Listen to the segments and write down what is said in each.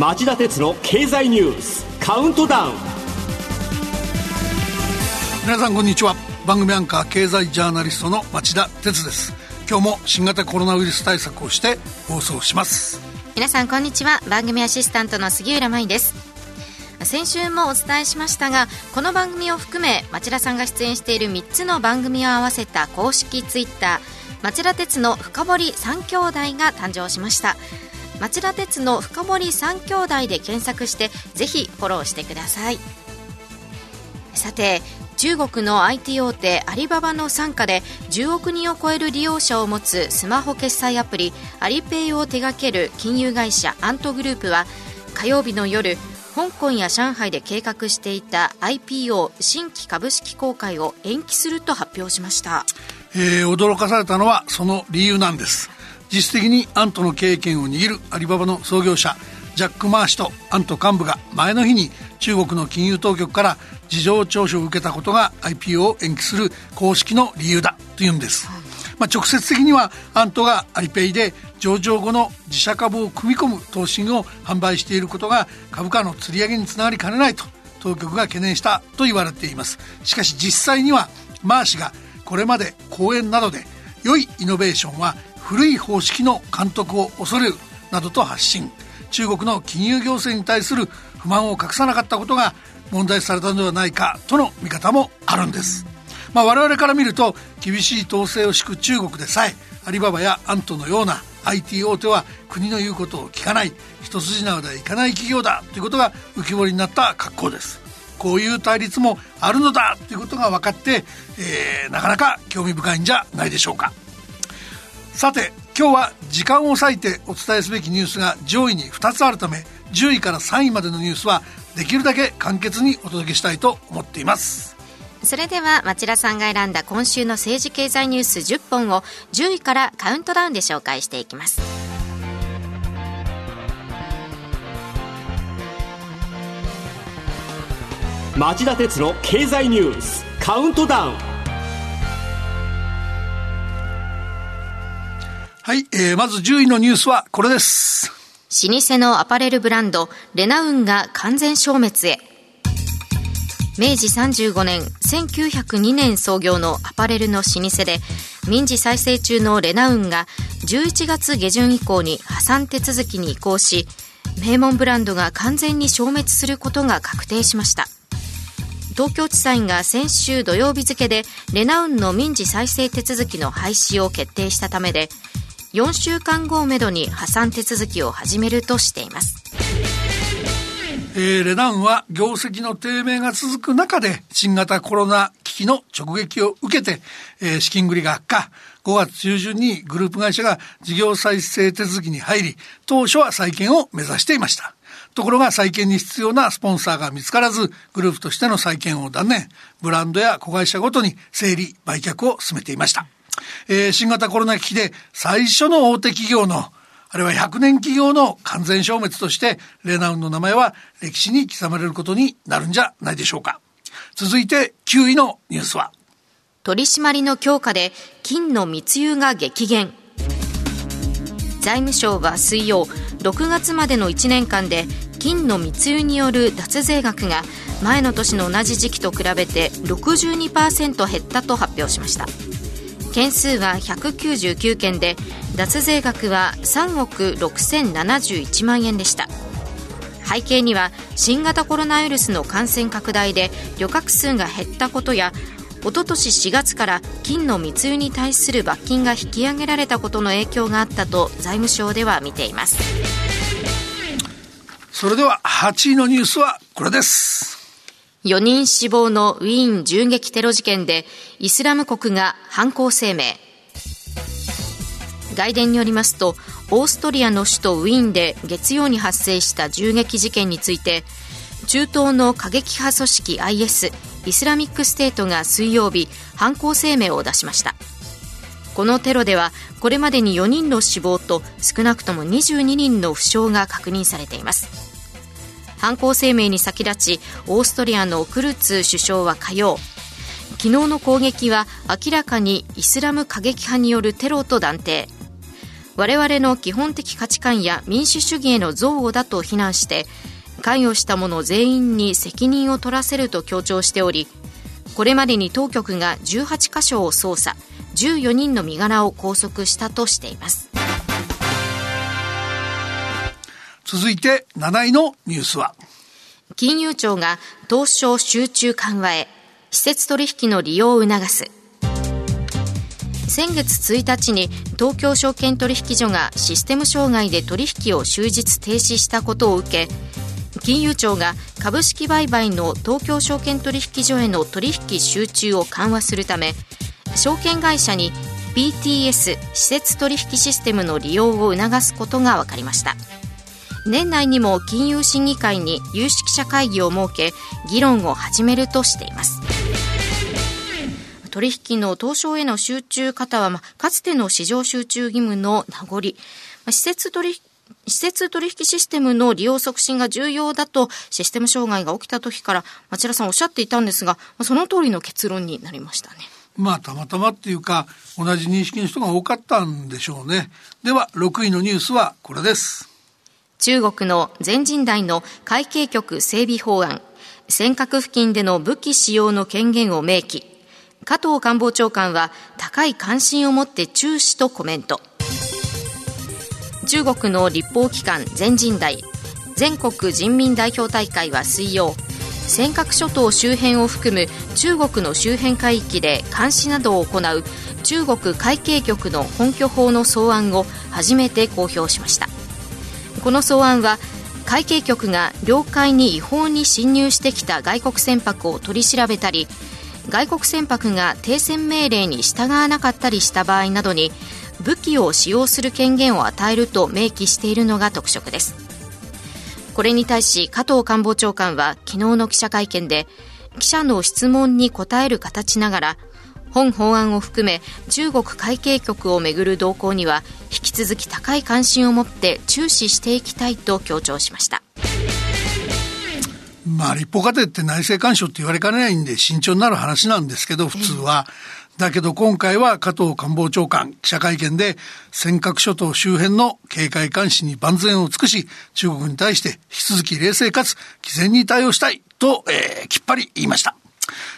町田鉄の経済ニュースカウントダウン。皆さんこんにちは。番組アンカー経済ジャーナリストの町田鉄です。今日も新型コロナウイルス対策をして放送します。皆さんこんにちは。番組アシスタントの杉浦舞です。先週もお伝えしましたがこの番組を含め町田さんが出演している3つの番組を合わせた公式ツイッター町田鉄の深堀三兄弟が誕生しました町田鉄の深堀三兄弟で検索してぜひフォローしてください。さて中国の IT 大手アリババの傘下で10億人を超える利用者を持つスマホ決済アプリアリペイを手掛ける金融会社アントグループは火曜日の夜香港や上海で計画していた IPO 新規株式公開を延期すると発表しました、えー、驚かされたのはその理由なんです。実質的にアントの経営権を握るアリババの創業者ジャック・マー氏とアント幹部が前の日に中国の金融当局から事情聴取を受けたことが IPO を延期する公式の理由だというんです、まあ、直接的にはアントがアリペイで上場後の自社株を組み込む投資を販売していることが株価の釣り上げにつながりかねないと当局が懸念したと言われています。しかし実際にはマー氏がこれまで講演などで良いイノベーションは古い方式の監督を恐れるなどと発信。中国の金融行政に対する不満を隠さなかったことが問題視されたのではないかとの見方もあるんです、まあ、我々から見ると厳しい統制を敷く中国でさえアリババやアントのような IT 大手は国の言うことを聞かない一筋縄ではいかない企業だということが浮き彫りになった格好です。こういう対立もあるのだということが分かって、えー、なかなか興味深いんじゃないでしょうか。さて今日は時間を割いてお伝えすべきニュースが上位に2つあるため10位から3位までのニュースはできるだけ簡潔にお届けしたいと思っています。それでは町田さんが選んだ今週の政治経済ニュース10本を10位からカウントダウンで紹介していきます。町田鉄の経済ニュースカウントダウンはい、えー、まず10位のニュースはこれです。老舗のアパレルブランド、レナウンが完全消滅へ。明治35年、1902年創業のアパレルの老舗で、民事再生中のレナウンが11月下旬以降に破産手続きに移行し、名門ブランドが完全に消滅することが確定しました。東京地裁が先週土曜日付でレナウンの民事再生手続きの廃止を決定したためで4週間後をめどに破産手続きを始めるとしています。えー、レナンは業績の低迷が続く中で新型コロナ危機の直撃を受けて、えー、資金繰りが悪化。5月中旬にグループ会社が事業再生手続きに入り、当初は再建を目指していました。ところが再建に必要なスポンサーが見つからず、グループとしての再建を断念。ブランドや子会社ごとに整理、売却を進めていました。えー、新型コロナ危機で最初の大手企業のあれは100年企業の完全消滅としてレナウンの名前は歴史に刻まれることになるんじゃないでしょうか。続いて9位のニュースは。取締りの強化で金の密輸が激減。財務省は水曜6月までの1年間で金の密輸による脱税額が前の年の同じ時期と比べて62%減ったと発表しました。件数は199件で脱税額は3億6071万円でした。背景には新型コロナウイルスの感染拡大で旅客数が減ったことやおととし4月から金の密輸に対する罰金が引き上げられたことの影響があったと財務省では見ています。それでは8位のニュースはこれです。4人死亡のウィーン銃撃テロ事件でイスラム国が犯行声明。外電によりますとオーストリアの首都ウィーンで月曜に発生した銃撃事件について中東の過激派組織 IS イスラミックステートが水曜日犯行声明を出しました。このテロではこれまでに4人の死亡と少なくとも22人の負傷が確認されています。犯行声明に先立ちオーストリアのクルツ首相は火曜。昨日の攻撃は明らかにイスラム過激派によるテロと断定。我々の基本的価値観や民主主義への憎悪だと非難して関与した者全員に責任を取らせると強調しておりこれまでに当局が18カ所を捜査14人の身柄を拘束したとしています。続いて7位のニュースは。金融庁が東証集中緩和へ施設取引の利用を促す。先月1日に東京証券取引所がシステム障害で取引を終日停止したことを受け金融庁が株式売買の東京証券取引所への取引集中を緩和するため証券会社に PTS 施設取引システムの利用を促すことが分かりました。年内にも金融審議会に有識者会議を設け議論を始めるとしています取引の東証への集中方は、まあ、かつての市場集中義務の名残、まあ、施設取引施設取引システムの利用促進が重要だとシステム障害が起きた時から町田さんおっしゃっていたんですが、その通りの結論になりましたね。まあたまたまっていうか同じ認識の人が多かったんでしょうね。では6位のニュースはこれです。中国の全人代の会計局整備法案、尖閣付近での武器使用の権限を明記。加藤官房長官は高い関心を持って注視とコメント。中国の立法機関全人代全国人民代表大会は水曜。尖閣諸島周辺を含む中国の周辺海域で監視などを行う中国海警局の本拠法の草案を初めて公表しました。この草案は海警局が領海に違法に侵入してきた外国船舶を取り調べたり外国船舶が停船命令に従わなかったりした場合などに武器を使用する権限を与えると明記しているのが特色です。これに対し加藤官房長官は昨日の記者会見で記者の質問に答える形ながら本法案を含め中国海警局をめぐる動向には引き続き高い関心を持って注視していきたいと強調しましたまあ立法過程って内政干渉って言われかねないんで慎重になる話なんですけど普通は。だけど今回は加藤官房長官記者会見で尖閣諸島周辺の警戒監視に万全を尽くし中国に対して引き続き冷静かつ毅然に対応したいと、えー、きっぱり言いました。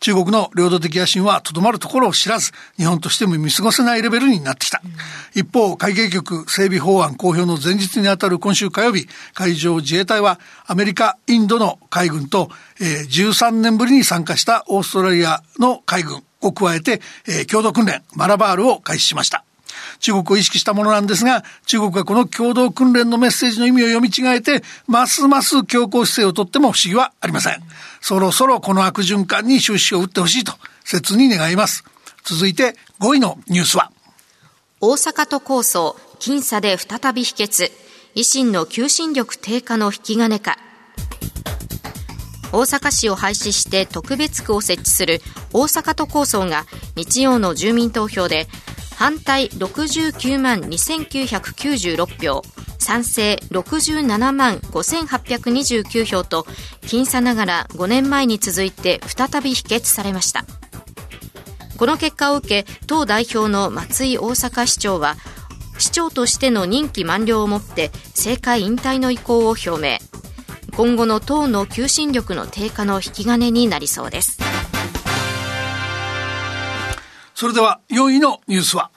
中国の領土的野心はとどまるところを知らず、日本としても見過ごせないレベルになってきた。一方、海警局整備法案公表の前日にあたる今週火曜日、海上自衛隊はアメリカ、インドの海軍と、えー、13年ぶりに参加したオーストラリアの海軍を加えて、えー、共同訓練マラバールを開始しました。中国を意識したものなんですが、中国がこの共同訓練のメッセージの意味を読み違えて、ますます強硬姿勢をとっても不思議はありません。そろそろこの悪循環に終止を打ってほしいと、切に願います。続いて5位のニュースは、大阪都構想、僅差で再び否決。維新の求心力低下の引き金か。大阪市を廃止して特別区を設置する大阪都構想が日曜の住民投票で反対69万2996票賛成67万5829票と僅差ながら5年前に続いて再び否決されました。この結果を受け党代表の松井大阪市長は市長としての任期満了をもって政界引退の意向を表明。今後の党の求心力の低下の引き金になりそうです。それでは4位のニュースは？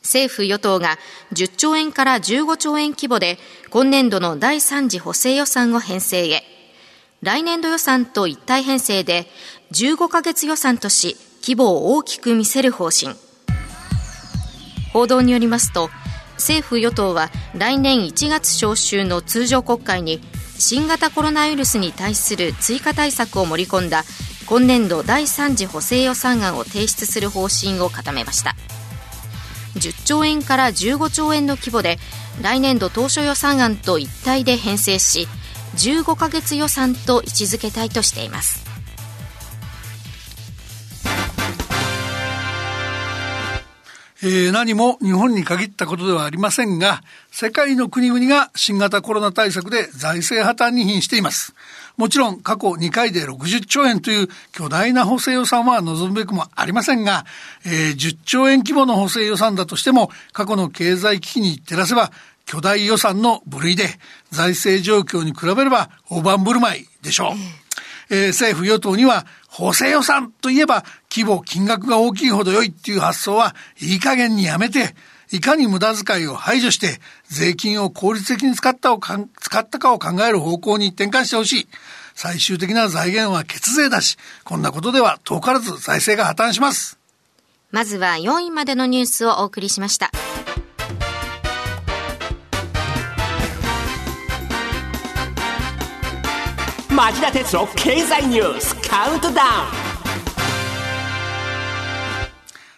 政府与党が10兆円から15兆円規模で今年度の第3次補正予算を編成へ。来年度予算と一体編成で15ヶ月予算とし規模を大きく見せる方針。報道によりますと政府与党は来年1月召集の通常国会に新型コロナウイルスに対する追加対策を盛り込んだ今年度第3次補正予算案を提出する方針を固めました。10兆円から15兆円の規模で来年度当初予算案と一体で編成し15ヶ月予算と位置づけたいとしています。えー、何も日本に限ったことではありませんが、世界の国々が新型コロナ対策で財政破綻に瀕しています。もちろん過去2回で60兆円という巨大な補正予算は望むべくもありませんが、えー、10兆円規模の補正予算だとしても過去の経済危機に照らせば巨大予算の部類で財政状況に比べれば大盤振る舞いでしょう。えー、政府与党には補正予算といえば規模、金額が大きいほど良いっていう発想はいい加減にやめて、いかに無駄遣いを排除して、税金を効率的に使ったをか使ったかを考える方向に転換してほしい。最終的な財源は血税だし、こんなことでは遠からず財政が破綻します。まずは4位までのニュースをお送りしました。町田哲郎経済ニュースカウントダウン。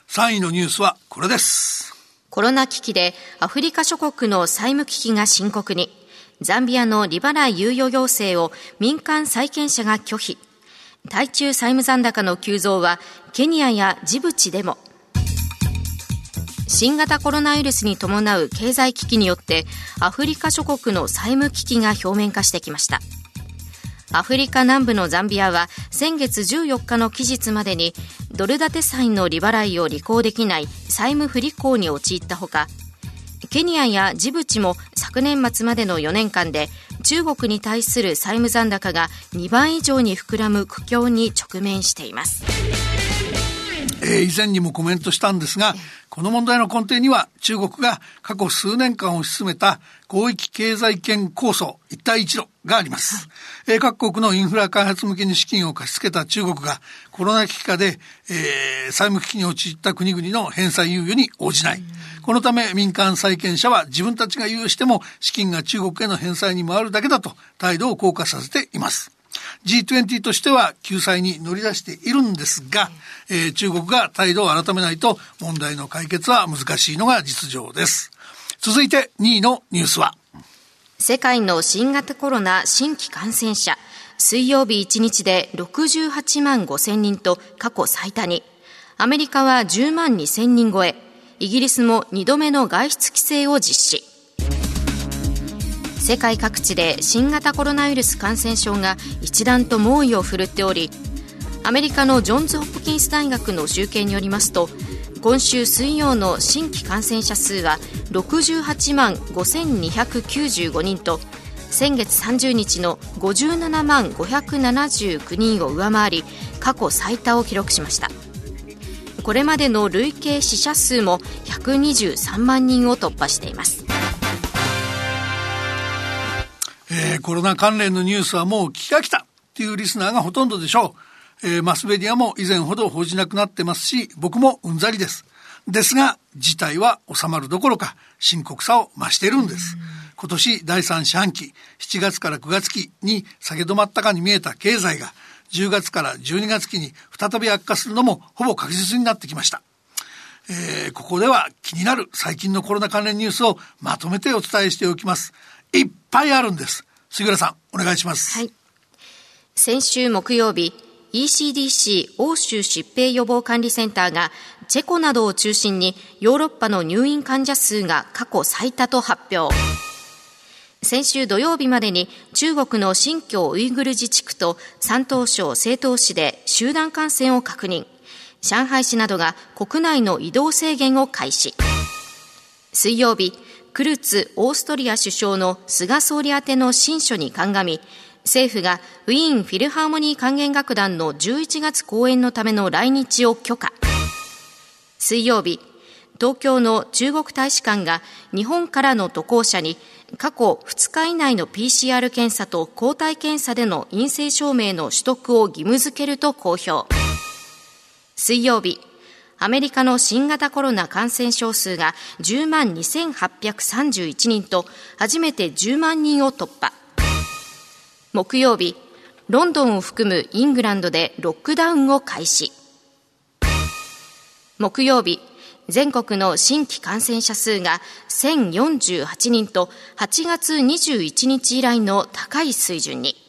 3位のニュースはこれです。コロナ危機でアフリカ諸国の債務危機が深刻に。ザンビアの利払い猶予要請を民間債権者が拒否。対中債務残高の急増はケニアやジブチでも。新型コロナウイルスに伴う経済危機によってアフリカ諸国の債務危機が表面化してきましたアフリカ南部のザンビアは先月14日の期日までにドル建て債の利払いを履行できない債務不履行に陥ったほかケニアやジブチも昨年末までの4年間で中国に対する債務残高が2倍以上に膨らむ苦境に直面しています。えー、以前にもコメントしたんですが、この問題の根底には中国が過去数年間を進めた広域経済圏構想一帯一路があります。えー、各国のインフラ開発向けに資金を貸し付けた中国がコロナ危機下で、えー、債務危機に陥った国々の返済猶予に応じない。このため民間債権者は自分たちが猶予しても資金が中国への返済に回るだけだと態度を硬化させています。G20 としては救済に乗り出しているんですが、えー、中国が態度を改めないと問題の解決は難しいのが実情です。続いて2位のニュースは。世界の新型コロナ新規感染者。水曜日1日で68万5千人と過去最多に。アメリカは10万2千人超え。イギリスも2度目の外出規制を実施世界各地で新型コロナウイルス感染症が一段と猛威を振るっておりアメリカのジョンズ・ホプキンス大学の集計によりますと今週水曜の新規感染者数は68万5295人と先月30日の57万579人を上回り過去最多を記録しました。これまでの累計死者数も123万人を突破しています。えー、コロナ関連のニュースはもう聞きが来たっていうリスナーがほとんどでしょう。えー、マスメディアも以前ほど報じなくなってますし、僕もうんざりです。ですが、事態は収まるどころか深刻さを増しているんです。今年第3四半期、7月から9月期に下げ止まったかに見えた経済が、10月から12月期に再び悪化するのもほぼ確実になってきました。えー、ここでは気になる最近のコロナ関連ニュースをまとめてお伝えしておきます。いっぱいあるんです。杉浦さん、お願いします。はい。先週木曜日、ECDC 欧州疾病予防管理センターがチェコなどを中心にヨーロッパの入院患者数が過去最多と発表。先週土曜日までに中国の新疆ウイグル自治区と山東省西東市で集団感染を確認。上海市などが国内の移動制限を開始。水曜日、クルツオーストリア首相の菅総理宛ての親書に鑑み、政府がウィーンフィルハーモニー管弦楽団の11月公演のための来日を許可。水曜日、東京の中国大使館が日本からの渡航者に過去2日以内の PCR 検査と抗体検査での陰性証明の取得を義務付けると公表。水曜日、アメリカの新型コロナ感染症数が10万2831人と初めて10万人を突破。木曜日、ロンドンを含むイングランドでロックダウンを開始。木曜日、全国の新規感染者数が1048人と8月21日以来の高い水準に。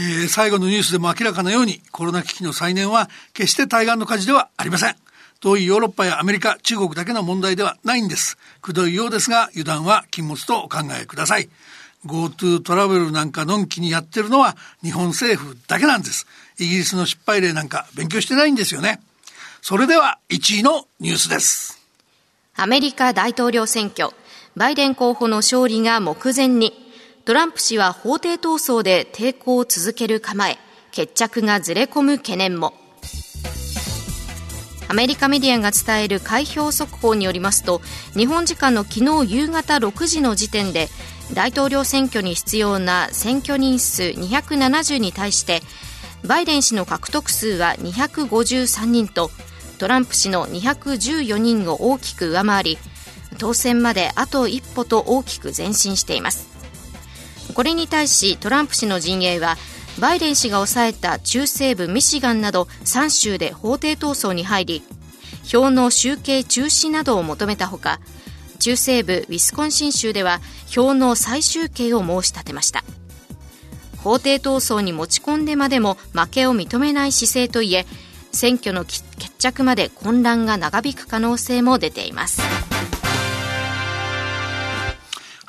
えー、最後のニュースでも明らかなようにコロナ危機の再燃は決して対岸の火事ではありません。遠いヨーロッパやアメリカ、中国だけの問題ではないんです。くどいようですが、油断は禁物とお考えください。GoTo トラベルなんかのんきにやってるのは日本政府だけなんです。イギリスの失敗例なんか勉強してないんですよね。それでは1位のニュースです。アメリカ大統領選挙、バイデン候補の勝利が目前に、トランプ氏は法廷闘争で抵抗を続ける構え、決着がずれ込む懸念も。アメリカメディアが伝える開票速報によりますと日本時間の昨日夕方6時の時点で大統領選挙に必要な選挙人数270に対してバイデン氏の獲得数は253人とトランプ氏の214人を大きく上回り当選まであと一歩と大きく前進していますこれに対しトランプ氏の陣営はバイデン氏が抑えた中西部ミシガンなど3州で法廷闘争に入り票の集計中止などを求めたほか中西部ウィスコンシン州では票の再集計を申し立てました法廷闘争に持ち込んでまでも負けを認めない姿勢といえ選挙の決着まで混乱が長引く可能性も出ています。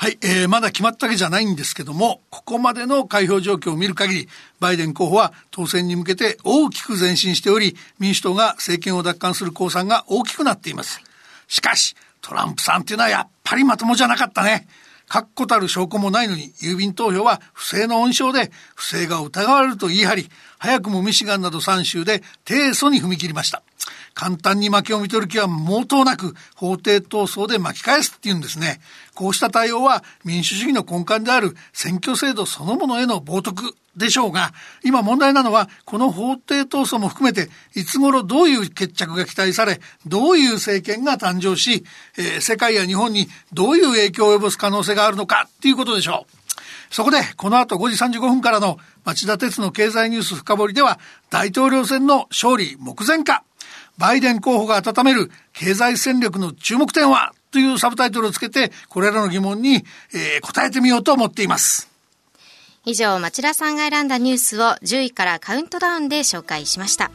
はい、えー、まだ決まったわけじゃないんですけども、ここまでの開票状況を見る限り、バイデン候補は当選に向けて大きく前進しており、民主党が政権を奪還する公算が大きくなっています。しかし、トランプさんっていうのはやっぱりまともじゃなかったね。確固たる証拠もないのに、郵便投票は不正の温床で、不正が疑われると言い張り、早くもミシガンなど3州で提訴に踏み切りました。簡単に負けを見取る気は毛頭なく法廷闘争で巻き返すっていうんですね。こうした対応は民主主義の根幹である選挙制度そのものへの冒涜でしょうが、今問題なのはこの法廷闘争も含めていつ頃どういう決着が期待され、どういう政権が誕生し、えー、世界や日本にどういう影響を及ぼす可能性があるのかっていうことでしょう。そこで、この後5時35分からの町田鉄の経済ニュース深掘りでは、大統領選の勝利目前か、バイデン候補が温める経済戦略の注目点は？というサブタイトルをつけて、これらの疑問に、えー、答えてみようと思っています。以上、町田さんが選んだニュースを10位からカウントダウンで紹介しました。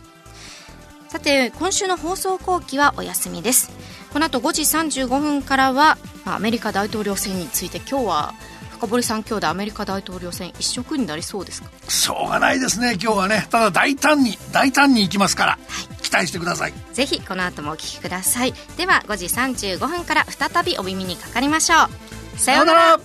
さて、今週の放送後期はお休みです。この後5時35分からは、アメリカ大統領選について今日は深堀さん今日でアメリカ大統領選一色になりそうですか？しょうがないですね今日はね。ただ大胆に大胆にいきますから、はい、期待してください。ぜひこの後もお聞きください。では5時35分から再びお耳にかかりましょう。さようなら